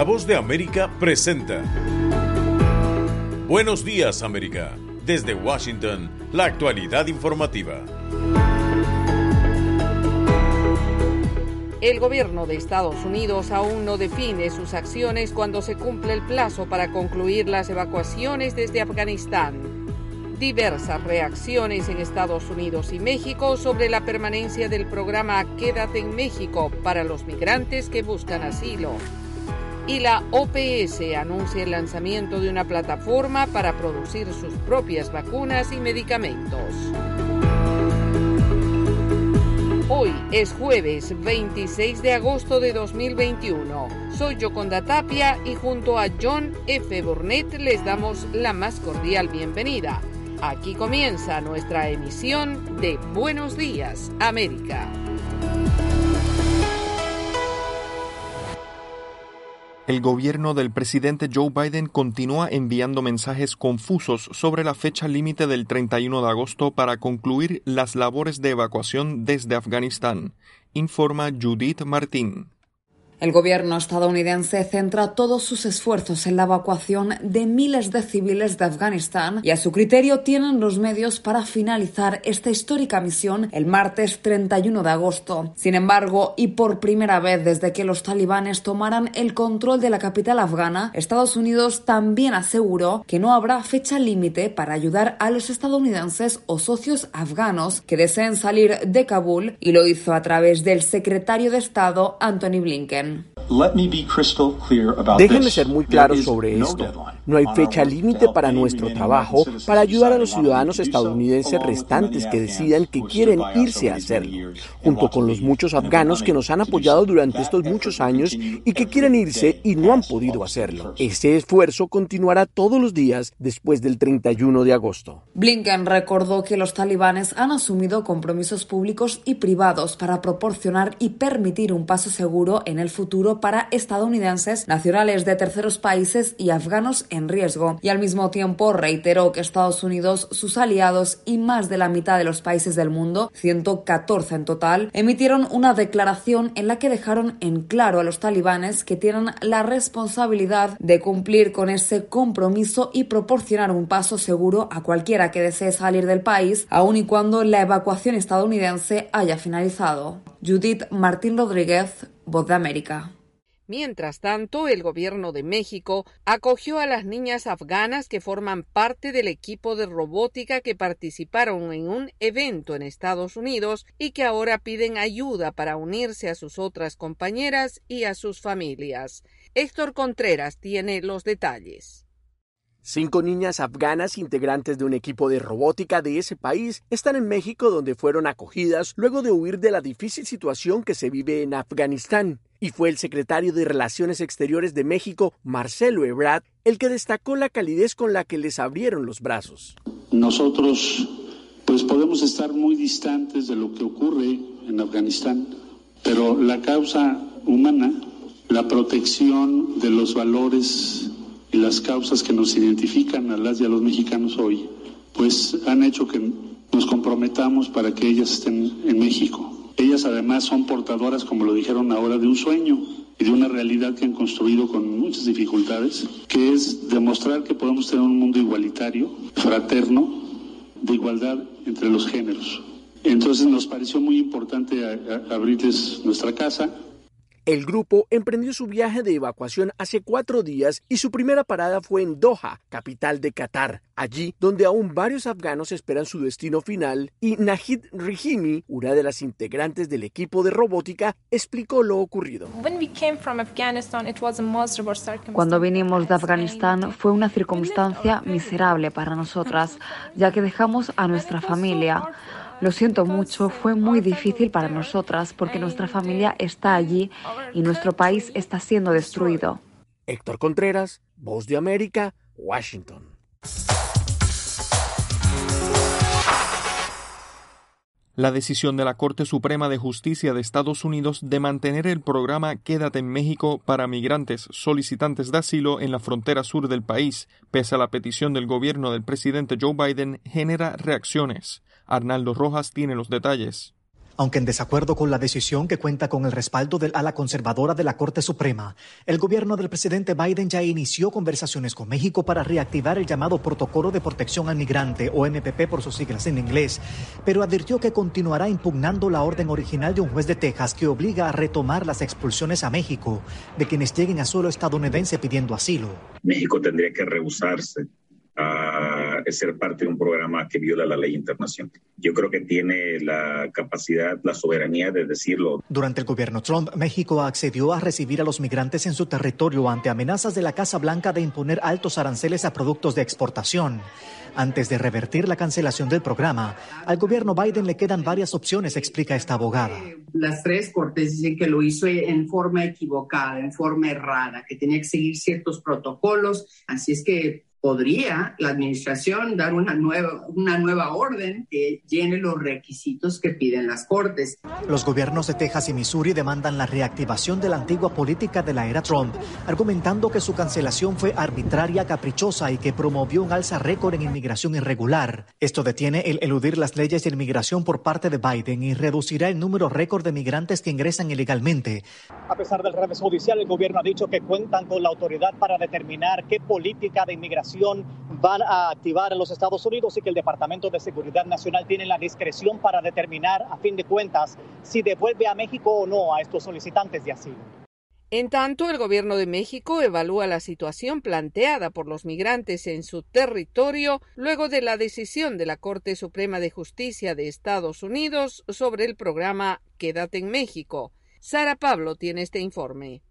La voz de América presenta. Buenos días América. Desde Washington, la actualidad informativa. El gobierno de Estados Unidos aún no define sus acciones cuando se cumple el plazo para concluir las evacuaciones desde Afganistán. Diversas reacciones en Estados Unidos y México sobre la permanencia del programa Quédate en México para los migrantes que buscan asilo. Y la OPS anuncia el lanzamiento de una plataforma para producir sus propias vacunas y medicamentos. Hoy es jueves 26 de agosto de 2021. Soy Yoconda Tapia y junto a John F. Burnett les damos la más cordial bienvenida. Aquí comienza nuestra emisión de Buenos Días, América. El gobierno del presidente Joe Biden continúa enviando mensajes confusos sobre la fecha límite del 31 de agosto para concluir las labores de evacuación desde Afganistán, informa Judith Martín. El gobierno estadounidense centra todos sus esfuerzos en la evacuación de miles de civiles de Afganistán y a su criterio tienen los medios para finalizar esta histórica misión el martes 31 de agosto. Sin embargo, y por primera vez desde que los talibanes tomaran el control de la capital afgana, Estados Unidos también aseguró que no habrá fecha límite para ayudar a los estadounidenses o socios afganos que deseen salir de Kabul y lo hizo a través del secretario de Estado Anthony Blinken. Déjenme ser muy claro sobre esto. No hay fecha límite para nuestro trabajo para ayudar a los ciudadanos estadounidenses restantes que decidan que quieren irse a hacerlo, junto con los muchos afganos que nos han apoyado durante estos muchos años y que quieren irse y no han podido hacerlo. Ese esfuerzo continuará todos los días después del 31 de agosto. Blinken recordó que los talibanes han asumido compromisos públicos y privados para proporcionar y permitir un paso seguro en el futuro futuro para estadounidenses, nacionales de terceros países y afganos en riesgo. Y al mismo tiempo reiteró que Estados Unidos, sus aliados y más de la mitad de los países del mundo, 114 en total, emitieron una declaración en la que dejaron en claro a los talibanes que tienen la responsabilidad de cumplir con ese compromiso y proporcionar un paso seguro a cualquiera que desee salir del país, aun y cuando la evacuación estadounidense haya finalizado. Judith Martín Rodríguez, Mientras tanto, el gobierno de México acogió a las niñas afganas que forman parte del equipo de robótica que participaron en un evento en Estados Unidos y que ahora piden ayuda para unirse a sus otras compañeras y a sus familias. Héctor Contreras tiene los detalles. Cinco niñas afganas integrantes de un equipo de robótica de ese país están en México donde fueron acogidas luego de huir de la difícil situación que se vive en Afganistán. Y fue el secretario de Relaciones Exteriores de México, Marcelo Ebrard, el que destacó la calidez con la que les abrieron los brazos. Nosotros pues podemos estar muy distantes de lo que ocurre en Afganistán, pero la causa humana, la protección de los valores y las causas que nos identifican a las y a los mexicanos hoy, pues han hecho que nos comprometamos para que ellas estén en México. Ellas además son portadoras, como lo dijeron ahora, de un sueño y de una realidad que han construido con muchas dificultades, que es demostrar que podemos tener un mundo igualitario, fraterno, de igualdad entre los géneros. Entonces nos pareció muy importante abrirles nuestra casa, el grupo emprendió su viaje de evacuación hace cuatro días y su primera parada fue en Doha, capital de Qatar, allí donde aún varios afganos esperan su destino final y Nahid Rihimi, una de las integrantes del equipo de robótica, explicó lo ocurrido. Cuando vinimos de Afganistán fue una circunstancia miserable para nosotras, ya que dejamos a nuestra familia. Lo siento mucho, fue muy difícil para nosotras porque nuestra familia está allí y nuestro país está siendo destruido. Héctor Contreras, Voz de América, Washington. La decisión de la Corte Suprema de Justicia de Estados Unidos de mantener el programa Quédate en México para migrantes solicitantes de asilo en la frontera sur del país, pese a la petición del gobierno del presidente Joe Biden, genera reacciones. Arnaldo Rojas tiene los detalles. Aunque en desacuerdo con la decisión que cuenta con el respaldo del ala conservadora de la Corte Suprema, el gobierno del presidente Biden ya inició conversaciones con México para reactivar el llamado Protocolo de Protección al Migrante, o MPP por sus siglas en inglés, pero advirtió que continuará impugnando la orden original de un juez de Texas que obliga a retomar las expulsiones a México de quienes lleguen a suelo estadounidense pidiendo asilo. México tendría que rehusarse a ser parte de un programa que viola la ley internacional. Yo creo que tiene la capacidad, la soberanía de decirlo. Durante el gobierno Trump, México accedió a recibir a los migrantes en su territorio ante amenazas de la Casa Blanca de imponer altos aranceles a productos de exportación. Antes de revertir la cancelación del programa, al gobierno Biden le quedan varias opciones, explica esta abogada. Las tres cortes dicen que lo hizo en forma equivocada, en forma errada, que tenía que seguir ciertos protocolos. Así es que podría la administración dar una nueva, una nueva orden que llene los requisitos que piden las cortes. Los gobiernos de Texas y Missouri demandan la reactivación de la antigua política de la era Trump, argumentando que su cancelación fue arbitraria, caprichosa y que promovió un alza récord en inmigración irregular. Esto detiene el eludir las leyes de inmigración por parte de Biden y reducirá el número récord de migrantes que ingresan ilegalmente. A pesar del revés judicial, el gobierno ha dicho que cuentan con la autoridad para determinar qué política de inmigración van a activar en los Estados Unidos y que el Departamento de Seguridad Nacional tiene la discreción para determinar, a fin de cuentas, si devuelve a México o no a estos solicitantes de asilo. En tanto, el gobierno de México evalúa la situación planteada por los migrantes en su territorio luego de la decisión de la Corte Suprema de Justicia de Estados Unidos sobre el programa Quédate en México. Sara Pablo tiene este informe.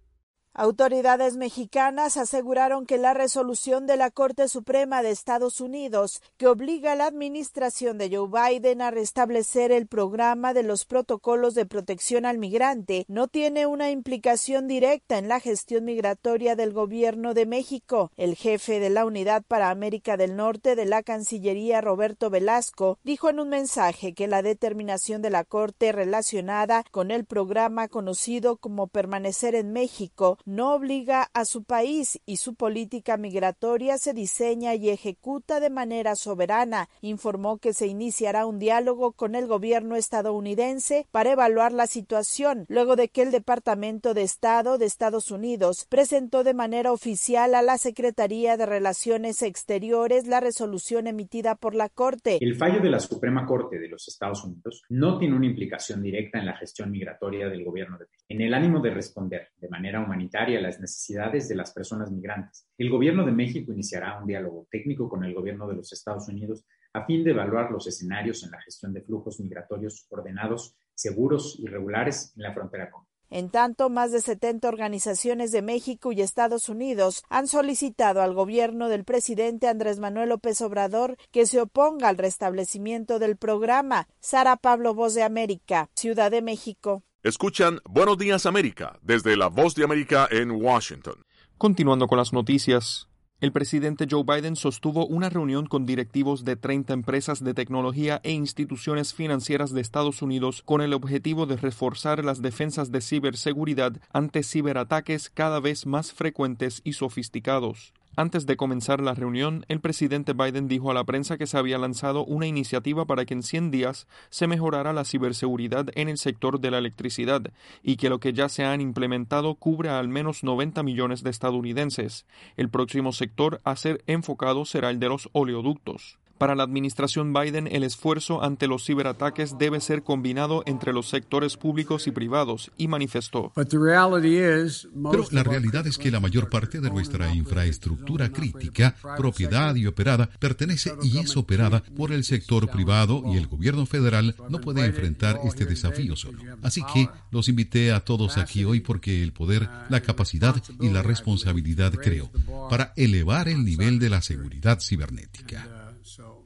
Autoridades mexicanas aseguraron que la resolución de la Corte Suprema de Estados Unidos, que obliga a la administración de Joe Biden a restablecer el programa de los protocolos de protección al migrante, no tiene una implicación directa en la gestión migratoria del gobierno de México. El jefe de la Unidad para América del Norte de la Cancillería, Roberto Velasco, dijo en un mensaje que la determinación de la Corte relacionada con el programa conocido como permanecer en México no obliga a su país y su política migratoria se diseña y ejecuta de manera soberana. Informó que se iniciará un diálogo con el gobierno estadounidense para evaluar la situación, luego de que el Departamento de Estado de Estados Unidos presentó de manera oficial a la Secretaría de Relaciones Exteriores la resolución emitida por la Corte. El fallo de la Suprema Corte de los Estados Unidos no tiene una implicación directa en la gestión migratoria del gobierno de. En el ánimo de responder de manera humanitaria a las necesidades de las personas migrantes. El Gobierno de México iniciará un diálogo técnico con el Gobierno de los Estados Unidos a fin de evaluar los escenarios en la gestión de flujos migratorios ordenados, seguros y regulares en la frontera con en tanto, más de 70 organizaciones de México y Estados Unidos han solicitado al gobierno del presidente Andrés Manuel López Obrador que se oponga al restablecimiento del programa. Sara Pablo, Voz de América, Ciudad de México. Escuchan Buenos Días América desde la Voz de América en Washington. Continuando con las noticias, el presidente Joe Biden sostuvo una reunión con directivos de 30 empresas de tecnología e instituciones financieras de Estados Unidos con el objetivo de reforzar las defensas de ciberseguridad ante ciberataques cada vez más frecuentes y sofisticados. Antes de comenzar la reunión, el presidente Biden dijo a la prensa que se había lanzado una iniciativa para que en 100 días se mejorara la ciberseguridad en el sector de la electricidad y que lo que ya se han implementado cubre a al menos 90 millones de estadounidenses. El próximo sector a ser enfocado será el de los oleoductos. Para la administración Biden, el esfuerzo ante los ciberataques debe ser combinado entre los sectores públicos y privados, y manifestó. Pero la realidad es que la mayor parte de nuestra infraestructura crítica, propiedad y operada, pertenece y es operada por el sector privado y el gobierno federal no puede enfrentar este desafío solo. Así que los invité a todos aquí hoy porque el poder, la capacidad y la responsabilidad creo para elevar el nivel de la seguridad cibernética.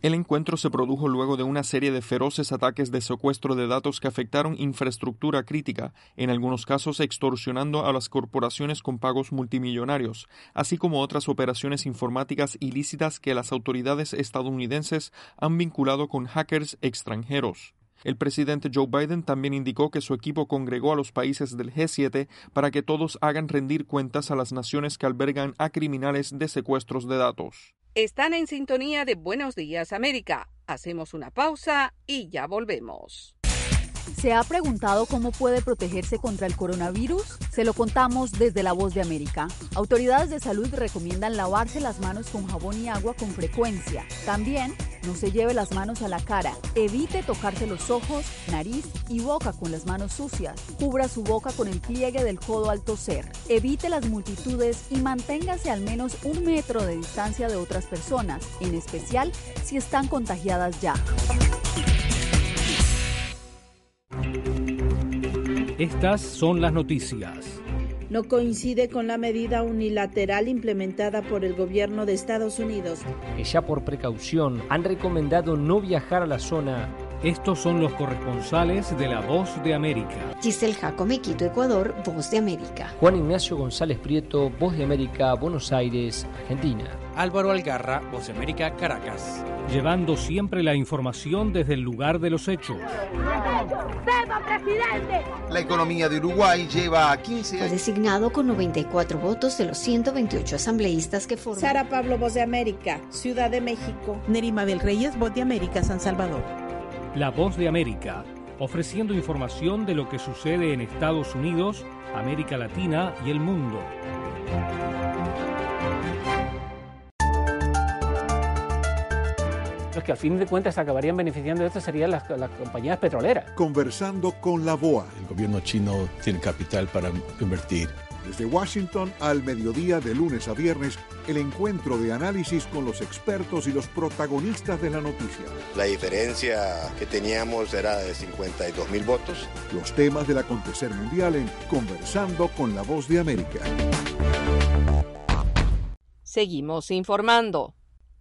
El encuentro se produjo luego de una serie de feroces ataques de secuestro de datos que afectaron infraestructura crítica, en algunos casos extorsionando a las corporaciones con pagos multimillonarios, así como otras operaciones informáticas ilícitas que las autoridades estadounidenses han vinculado con hackers extranjeros. El presidente Joe Biden también indicó que su equipo congregó a los países del G7 para que todos hagan rendir cuentas a las naciones que albergan a criminales de secuestros de datos. Están en sintonía de Buenos Días América. Hacemos una pausa y ya volvemos. ¿Se ha preguntado cómo puede protegerse contra el coronavirus? Se lo contamos desde La Voz de América. Autoridades de salud recomiendan lavarse las manos con jabón y agua con frecuencia. También no se lleve las manos a la cara. Evite tocarse los ojos, nariz y boca con las manos sucias. Cubra su boca con el pliegue del codo al toser. Evite las multitudes y manténgase al menos un metro de distancia de otras personas, en especial si están contagiadas ya. Estas son las noticias. No coincide con la medida unilateral implementada por el gobierno de Estados Unidos. Que ya por precaución han recomendado no viajar a la zona. Estos son los corresponsales de La Voz de América. Giselle Jacome, Quito, Ecuador, Voz de América. Juan Ignacio González Prieto, Voz de América, Buenos Aires, Argentina. Álvaro Algarra, Voz de América, Caracas. Llevando siempre la información desde el lugar de los hechos. presidente! La economía de Uruguay lleva a 15 años. Fue designado con 94 votos de los 128 asambleístas que forman. Sara Pablo, Voz de América, Ciudad de México. Nerima del Reyes, Voz de América, San Salvador. La Voz de América, ofreciendo información de lo que sucede en Estados Unidos, América Latina y el mundo. Los que al fin de cuentas acabarían beneficiando de esto serían las, las, compañías petroleras. Conversando con la BOA. El gobierno chino tiene capital para invertir. Desde Washington al mediodía de lunes a viernes, el encuentro de análisis con los expertos y los protagonistas de la noticia. La diferencia que teníamos era de 52 mil votos. Los temas del acontecer mundial en Conversando con la Voz de América. Seguimos informando.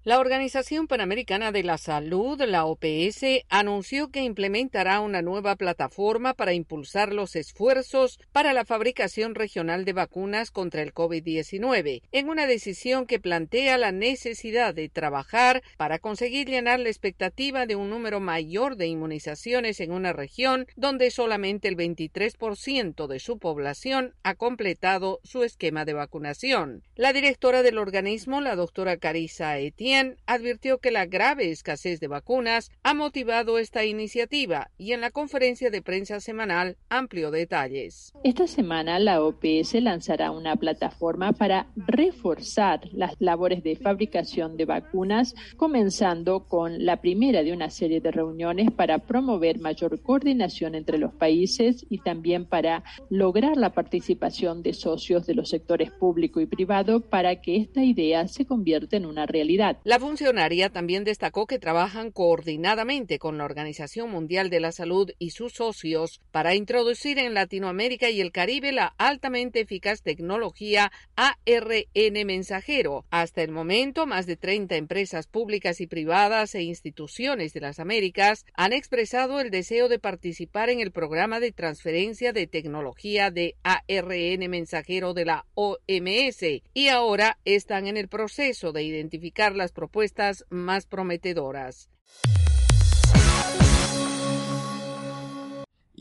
La Organización Panamericana de la Salud, la OPS, anunció que implementará una nueva plataforma para impulsar los esfuerzos para la fabricación regional de vacunas contra el COVID-19, en una decisión que plantea la necesidad de trabajar para conseguir llenar la expectativa de un número mayor de inmunizaciones en una región donde solamente el 23% de su población ha completado su esquema de vacunación. La directora del organismo, la doctora Carissa Etienne, advirtió que la grave escasez de vacunas ha motivado esta iniciativa y en la conferencia de prensa semanal amplió detalles. Esta semana la OPS lanzará una plataforma para reforzar las labores de fabricación de vacunas, comenzando con la primera de una serie de reuniones para promover mayor coordinación entre los países y también para lograr la participación de socios de los sectores público y privado para que esta idea se convierta en una realidad. La funcionaria también destacó que trabajan coordinadamente con la Organización Mundial de la Salud y sus socios para introducir en Latinoamérica y el Caribe la altamente eficaz tecnología ARN mensajero. Hasta el momento, más de 30 empresas públicas y privadas e instituciones de las Américas han expresado el deseo de participar en el programa de transferencia de tecnología de ARN mensajero de la OMS y ahora están en el proceso de identificar las propuestas más prometedoras.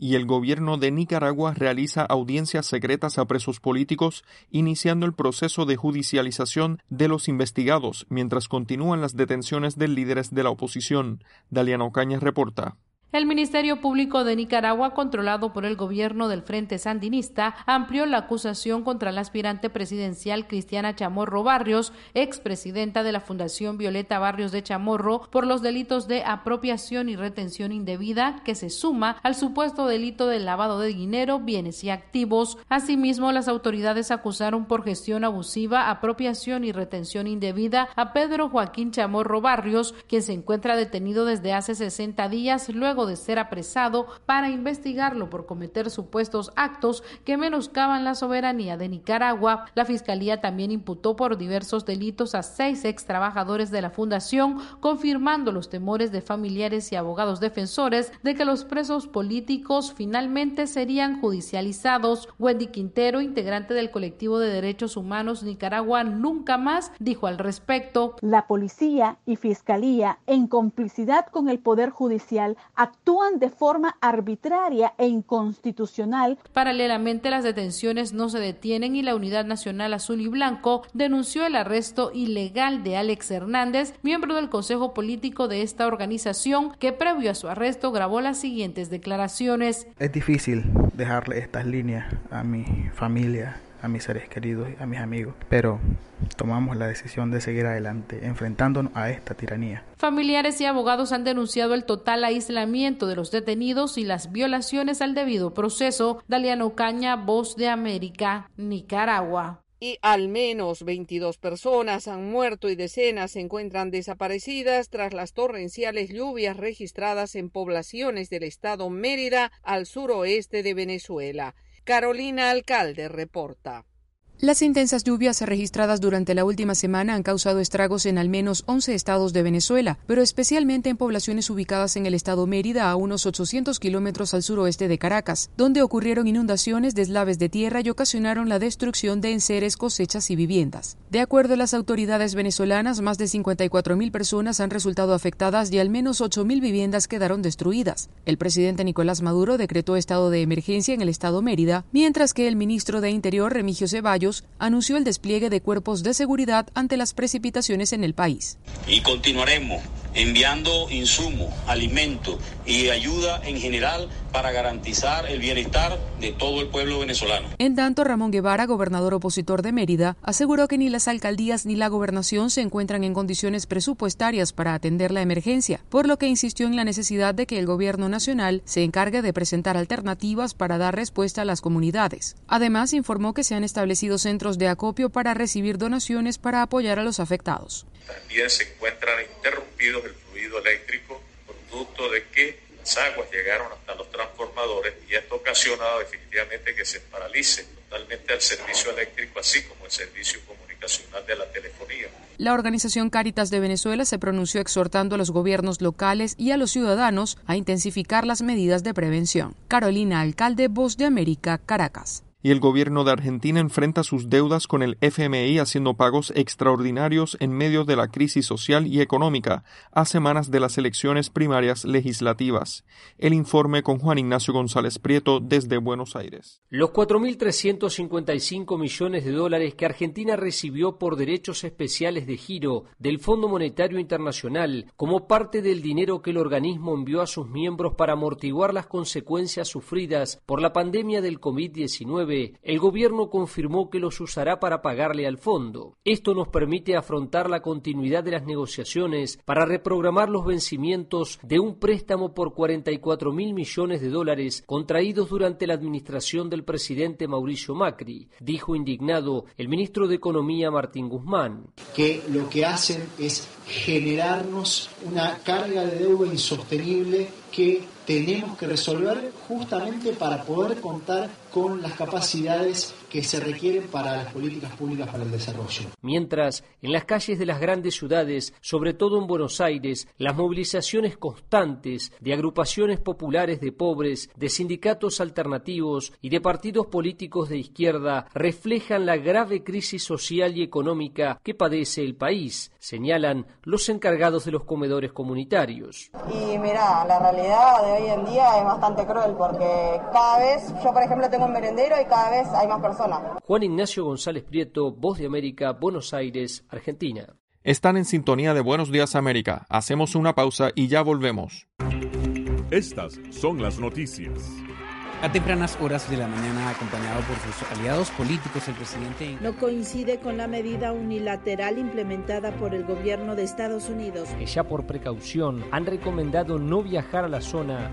y el gobierno de Nicaragua realiza audiencias secretas a presos políticos, iniciando el proceso de judicialización de los investigados, mientras continúan las detenciones de líderes de la oposición. Daliano Ocaña reporta. El Ministerio Público de Nicaragua, controlado por el gobierno del Frente Sandinista, amplió la acusación contra la aspirante presidencial Cristiana Chamorro Barrios, expresidenta de la Fundación Violeta Barrios de Chamorro, por los delitos de apropiación y retención indebida, que se suma al supuesto delito de lavado de dinero, bienes y activos. Asimismo, las autoridades acusaron por gestión abusiva, apropiación y retención indebida a Pedro Joaquín Chamorro Barrios, quien se encuentra detenido desde hace 60 días de ser apresado para investigarlo por cometer supuestos actos que menoscaban la soberanía de Nicaragua. La Fiscalía también imputó por diversos delitos a seis ex trabajadores de la Fundación, confirmando los temores de familiares y abogados defensores de que los presos políticos finalmente serían judicializados. Wendy Quintero, integrante del colectivo de derechos humanos Nicaragua Nunca Más, dijo al respecto. La policía y fiscalía, en complicidad con el Poder Judicial, actúan de forma arbitraria e inconstitucional. Paralelamente, las detenciones no se detienen y la Unidad Nacional Azul y Blanco denunció el arresto ilegal de Alex Hernández, miembro del Consejo Político de esta organización, que previo a su arresto grabó las siguientes declaraciones. Es difícil dejarle estas líneas a mi familia a mis seres queridos y a mis amigos, pero tomamos la decisión de seguir adelante, enfrentándonos a esta tiranía. Familiares y abogados han denunciado el total aislamiento de los detenidos y las violaciones al debido proceso. Daliano Caña, Voz de América, Nicaragua y al menos 22 personas han muerto y decenas se encuentran desaparecidas tras las torrenciales lluvias registradas en poblaciones del estado Mérida al suroeste de Venezuela. Carolina Alcalde reporta. Las intensas lluvias registradas durante la última semana han causado estragos en al menos 11 estados de Venezuela, pero especialmente en poblaciones ubicadas en el estado Mérida, a unos 800 kilómetros al suroeste de Caracas, donde ocurrieron inundaciones, deslaves de tierra y ocasionaron la destrucción de enseres, cosechas y viviendas. De acuerdo a las autoridades venezolanas, más de 54.000 personas han resultado afectadas y al menos 8.000 viviendas quedaron destruidas. El presidente Nicolás Maduro decretó estado de emergencia en el estado Mérida, mientras que el ministro de Interior, Remigio Ceballos, anunció el despliegue de cuerpos de seguridad ante las precipitaciones en el país. Y continuaremos enviando insumos, alimentos y ayuda en general para garantizar el bienestar de todo el pueblo venezolano. En tanto, Ramón Guevara, gobernador opositor de Mérida, aseguró que ni las alcaldías ni la gobernación se encuentran en condiciones presupuestarias para atender la emergencia, por lo que insistió en la necesidad de que el gobierno nacional se encargue de presentar alternativas para dar respuesta a las comunidades. Además, informó que se han establecido centros de acopio para recibir donaciones para apoyar a los afectados. También se encuentran interrumpidos el fluido eléctrico producto de que las aguas llegaron hasta los transformadores y esto ha ocasionado definitivamente que se paralice totalmente el servicio eléctrico así como el servicio comunicacional de la telefonía. La organización Cáritas de Venezuela se pronunció exhortando a los gobiernos locales y a los ciudadanos a intensificar las medidas de prevención. Carolina Alcalde, Voz de América, Caracas y el gobierno de Argentina enfrenta sus deudas con el FMI haciendo pagos extraordinarios en medio de la crisis social y económica a semanas de las elecciones primarias legislativas. El informe con Juan Ignacio González Prieto desde Buenos Aires. Los 4.355 millones de dólares que Argentina recibió por derechos especiales de giro del Fondo Monetario Internacional como parte del dinero que el organismo envió a sus miembros para amortiguar las consecuencias sufridas por la pandemia del COVID-19 el gobierno confirmó que los usará para pagarle al fondo. Esto nos permite afrontar la continuidad de las negociaciones para reprogramar los vencimientos de un préstamo por 44 mil millones de dólares contraídos durante la administración del presidente Mauricio Macri, dijo indignado el ministro de Economía Martín Guzmán. Que lo que hacen es generarnos una carga de deuda insostenible que tenemos que resolver justamente para poder contar con las capacidades que se requieren para las políticas públicas para el desarrollo. Mientras, en las calles de las grandes ciudades, sobre todo en Buenos Aires, las movilizaciones constantes de agrupaciones populares de pobres, de sindicatos alternativos y de partidos políticos de izquierda reflejan la grave crisis social y económica que padece el país, señalan los encargados de los comedores comunitarios. Y mira, la realidad de hoy en día es bastante cruel porque cada vez, yo por ejemplo tengo un merendero y cada vez hay más personas. Juan Ignacio González Prieto, Voz de América, Buenos Aires, Argentina. Están en sintonía de Buenos Días América. Hacemos una pausa y ya volvemos. Estas son las noticias. A tempranas horas de la mañana, acompañado por sus aliados políticos, el presidente... No coincide con la medida unilateral implementada por el gobierno de Estados Unidos. Que ya por precaución han recomendado no viajar a la zona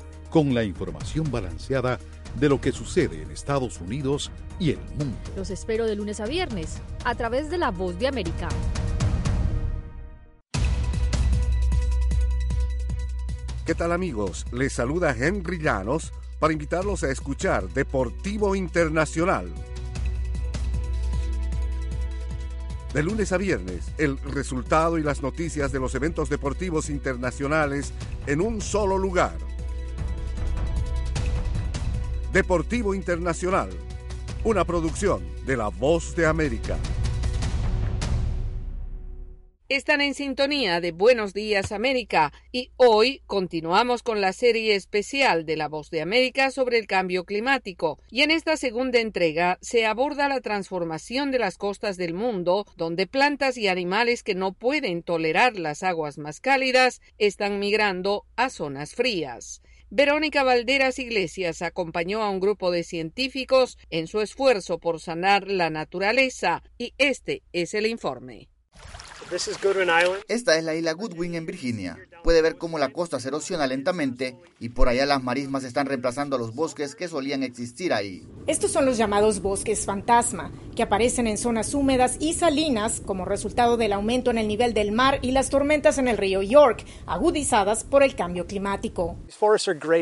con la información balanceada de lo que sucede en Estados Unidos y el mundo. Los espero de lunes a viernes a través de La Voz de América. ¿Qué tal amigos? Les saluda Henry Llanos para invitarlos a escuchar Deportivo Internacional. De lunes a viernes, el resultado y las noticias de los eventos deportivos internacionales en un solo lugar. Deportivo Internacional, una producción de La Voz de América. Están en sintonía de Buenos Días América y hoy continuamos con la serie especial de La Voz de América sobre el cambio climático y en esta segunda entrega se aborda la transformación de las costas del mundo donde plantas y animales que no pueden tolerar las aguas más cálidas están migrando a zonas frías. Verónica Valderas Iglesias acompañó a un grupo de científicos en su esfuerzo por sanar la naturaleza y este es el informe. Esta es la isla Goodwin en Virginia. Puede ver cómo la costa se erosiona lentamente y por allá las marismas están reemplazando a los bosques que solían existir ahí. Estos son los llamados bosques fantasma, que aparecen en zonas húmedas y salinas como resultado del aumento en el nivel del mar y las tormentas en el río York, agudizadas por el cambio climático.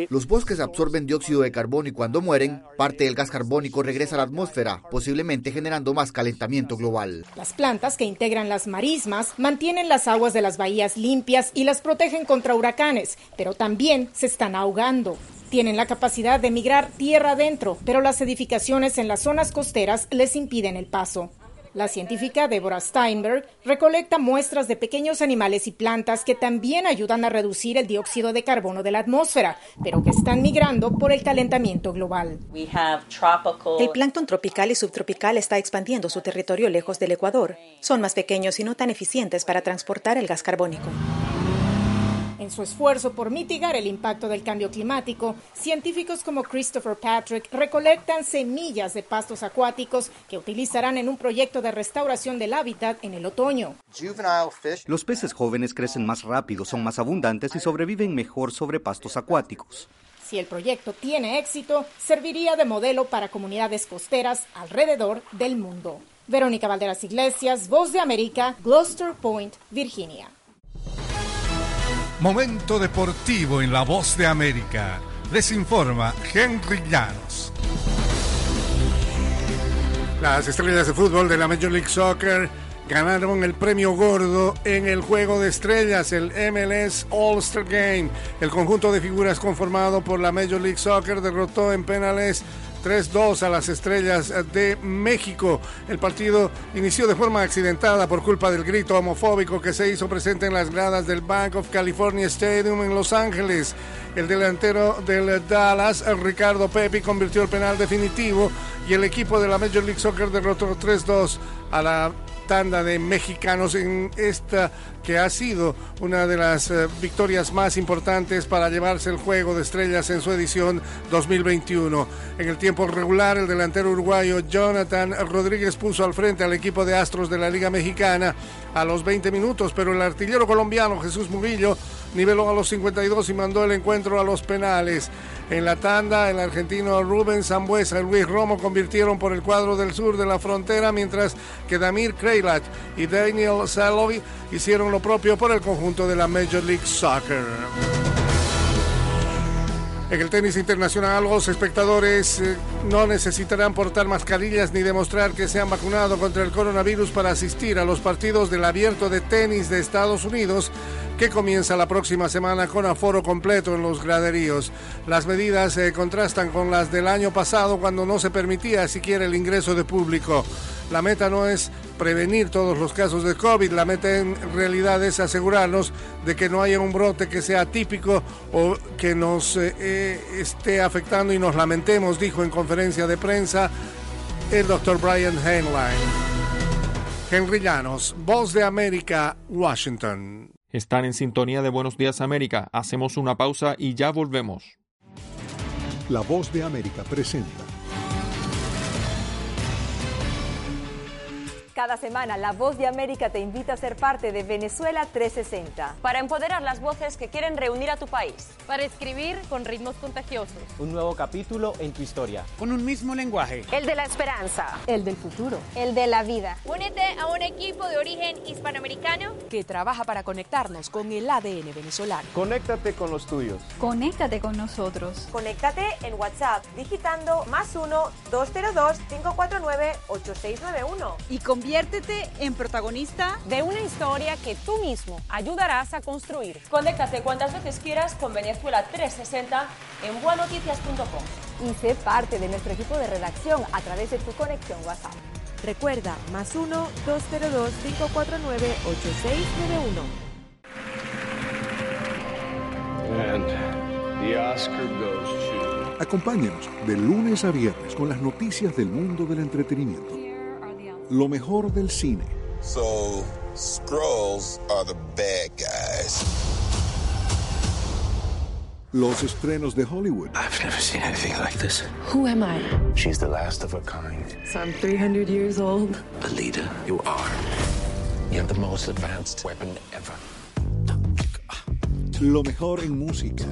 Los bosques absorben dióxido de carbono y cuando mueren, parte del gas carbónico regresa a la atmósfera, posiblemente generando más calentamiento global. Las plantas que integran las marismas mantienen las aguas de las bahías limpias y las protegen contra huracanes, pero también se están ahogando. Tienen la capacidad de migrar tierra adentro, pero las edificaciones en las zonas costeras les impiden el paso. La científica Deborah Steinberg recolecta muestras de pequeños animales y plantas que también ayudan a reducir el dióxido de carbono de la atmósfera, pero que están migrando por el calentamiento global. El plancton tropical y subtropical está expandiendo su territorio lejos del Ecuador. Son más pequeños y no tan eficientes para transportar el gas carbónico. En su esfuerzo por mitigar el impacto del cambio climático, científicos como Christopher Patrick recolectan semillas de pastos acuáticos que utilizarán en un proyecto de restauración del hábitat en el otoño. Los peces jóvenes crecen más rápido, son más abundantes y sobreviven mejor sobre pastos acuáticos. Si el proyecto tiene éxito, serviría de modelo para comunidades costeras alrededor del mundo. Verónica Valderas Iglesias, Voz de América, Gloucester Point, Virginia. Momento deportivo en La Voz de América. Les informa Henry Llanos. Las estrellas de fútbol de la Major League Soccer ganaron el premio gordo en el juego de estrellas, el MLS All-Star Game. El conjunto de figuras conformado por la Major League Soccer derrotó en penales 3-2 a las estrellas de México. El partido inició de forma accidentada por culpa del grito homofóbico que se hizo presente en las gradas del Bank of California Stadium en Los Ángeles. El delantero del Dallas, Ricardo Pepi, convirtió el penal definitivo y el equipo de la Major League Soccer derrotó 3-2 a la tanda de mexicanos en esta que ha sido una de las eh, victorias más importantes para llevarse el juego de estrellas en su edición 2021. En el tiempo regular, el delantero uruguayo Jonathan Rodríguez puso al frente al equipo de Astros de la Liga Mexicana a los 20 minutos, pero el artillero colombiano Jesús Murillo niveló a los 52 y mandó el encuentro a los penales. En la tanda, el argentino Rubén Zambuesa y Luis Romo convirtieron por el cuadro del sur de la frontera, mientras que Damir Kreilat y Daniel Saloy hicieron lo propio por el conjunto de la Major League Soccer. En el tenis internacional, los espectadores eh, no necesitarán portar mascarillas ni demostrar que se han vacunado contra el coronavirus para asistir a los partidos del abierto de tenis de Estados Unidos que comienza la próxima semana con aforo completo en los graderíos. Las medidas se contrastan con las del año pasado cuando no se permitía siquiera el ingreso de público. La meta no es prevenir todos los casos de COVID, la meta en realidad es asegurarnos de que no haya un brote que sea típico o que nos eh, eh, esté afectando y nos lamentemos, dijo en conferencia de prensa el doctor Brian Heinlein. Henry Llanos, Voz de América, Washington. Están en sintonía de Buenos Días América. Hacemos una pausa y ya volvemos. La voz de América presenta Cada semana, La Voz de América te invita a ser parte de Venezuela 360. Para empoderar las voces que quieren reunir a tu país. Para escribir con ritmos contagiosos. Un nuevo capítulo en tu historia. Con un mismo lenguaje. El de la esperanza. El del futuro. El de la vida. Únete a un equipo de origen hispanoamericano que trabaja para conectarnos con el ADN venezolano. Conéctate con los tuyos. Conéctate con nosotros. Conéctate en WhatsApp digitando más 1-202-549-8691. Y Conviértete en protagonista de una historia que tú mismo ayudarás a construir. Conéctate cuantas veces quieras con Venezuela 360 en buenoticias.com. Y sé parte de nuestro equipo de redacción a través de tu conexión WhatsApp. Recuerda, más 1-202-549-8691. Acompáñenos de lunes a viernes con las noticias del mundo del entretenimiento lo mejor del cine. So, Skrulls are the bad guys. Los estrenos de Hollywood. I've never seen anything like this. Who am I? She's the last of her kind. So I'm 300 years old. A leader, you are. You have the most advanced weapon ever. Lo mejor en música.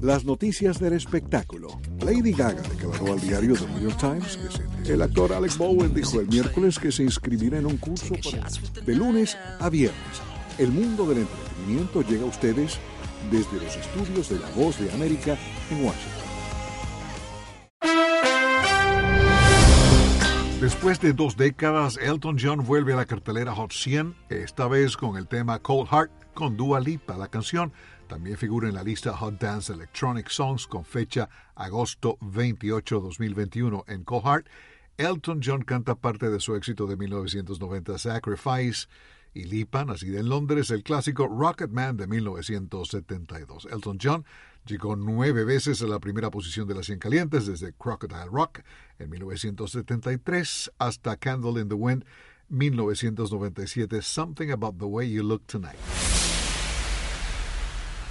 Las noticias del espectáculo. Lady Gaga declaró al diario The New York Times que el actor Alex Bowen dijo el miércoles que se inscribirá en un curso de lunes a viernes. El mundo del entretenimiento llega a ustedes desde los estudios de La Voz de América en Washington. Después de dos décadas, Elton John vuelve a la cartelera Hot 100, esta vez con el tema Cold Heart con Dua Lipa. La canción también figura en la lista Hot Dance Electronic Songs con fecha agosto 28, 2021 en Cold Elton John canta parte de su éxito de 1990 Sacrifice y Lipa, nacida en Londres, el clásico Rocket Man de 1972. Elton John llegó nueve veces a la primera posición de las 100 calientes desde Crocodile Rock en 1973 hasta Candle in the Wind 1997 Something About the Way You Look Tonight.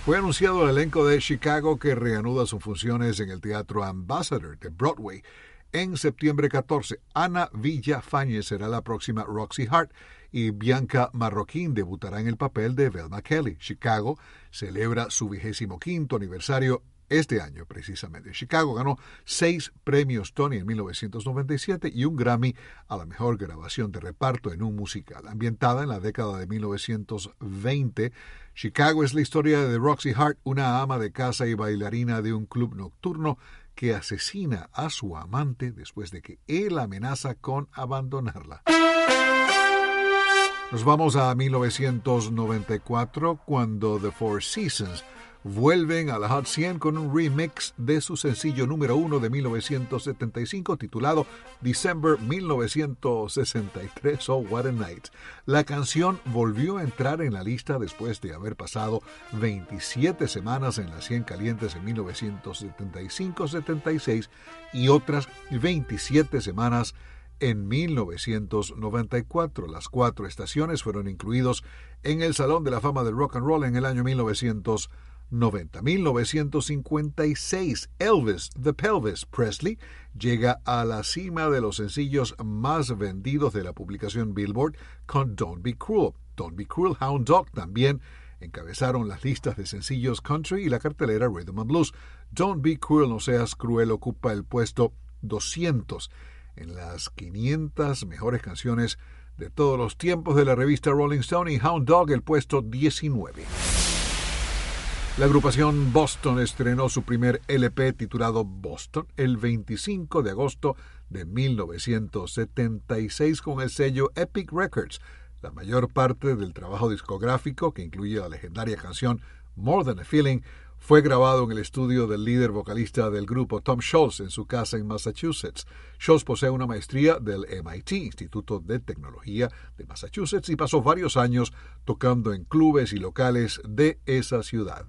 Fue anunciado el elenco de Chicago que reanuda sus funciones en el Teatro Ambassador de Broadway. En septiembre 14, Ana Villafañez será la próxima Roxy Hart y Bianca Marroquín debutará en el papel de Velma Kelly. Chicago celebra su vigésimo quinto aniversario este año precisamente. Chicago ganó seis premios Tony en 1997 y un Grammy a la mejor grabación de reparto en un musical. Ambientada en la década de 1920, Chicago es la historia de Roxy Hart, una ama de casa y bailarina de un club nocturno que asesina a su amante después de que él amenaza con abandonarla. Nos vamos a 1994 cuando The Four Seasons vuelven a la Hot 100 con un remix de su sencillo número uno de 1975 titulado December 1963 Oh What a Night. La canción volvió a entrar en la lista después de haber pasado 27 semanas en las 100 calientes en 1975-76 y otras 27 semanas en 1994. Las cuatro estaciones fueron incluidos en el Salón de la Fama del Rock and Roll en el año 1990. 90. 1956, Elvis, The Pelvis Presley, llega a la cima de los sencillos más vendidos de la publicación Billboard con Don't Be Cruel. Don't Be Cruel, Hound Dog también encabezaron las listas de sencillos country y la cartelera Rhythm and Blues. Don't Be Cruel, no seas cruel, ocupa el puesto 200 en las 500 mejores canciones de todos los tiempos de la revista Rolling Stone y Hound Dog el puesto 19. La agrupación Boston estrenó su primer LP titulado Boston el 25 de agosto de 1976 con el sello Epic Records. La mayor parte del trabajo discográfico, que incluye la legendaria canción More Than a Feeling, fue grabado en el estudio del líder vocalista del grupo Tom Scholz en su casa en Massachusetts. Scholz posee una maestría del MIT, Instituto de Tecnología de Massachusetts, y pasó varios años tocando en clubes y locales de esa ciudad.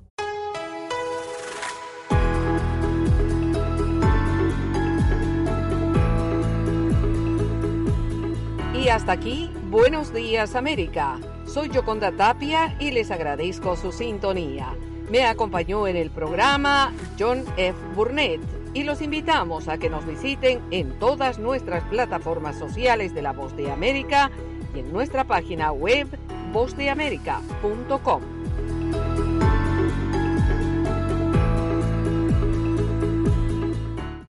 Y hasta aquí Buenos días América. Soy Yoconda Tapia y les agradezco su sintonía. Me acompañó en el programa John F. Burnett y los invitamos a que nos visiten en todas nuestras plataformas sociales de La Voz de América y en nuestra página web vozdeamerica.com.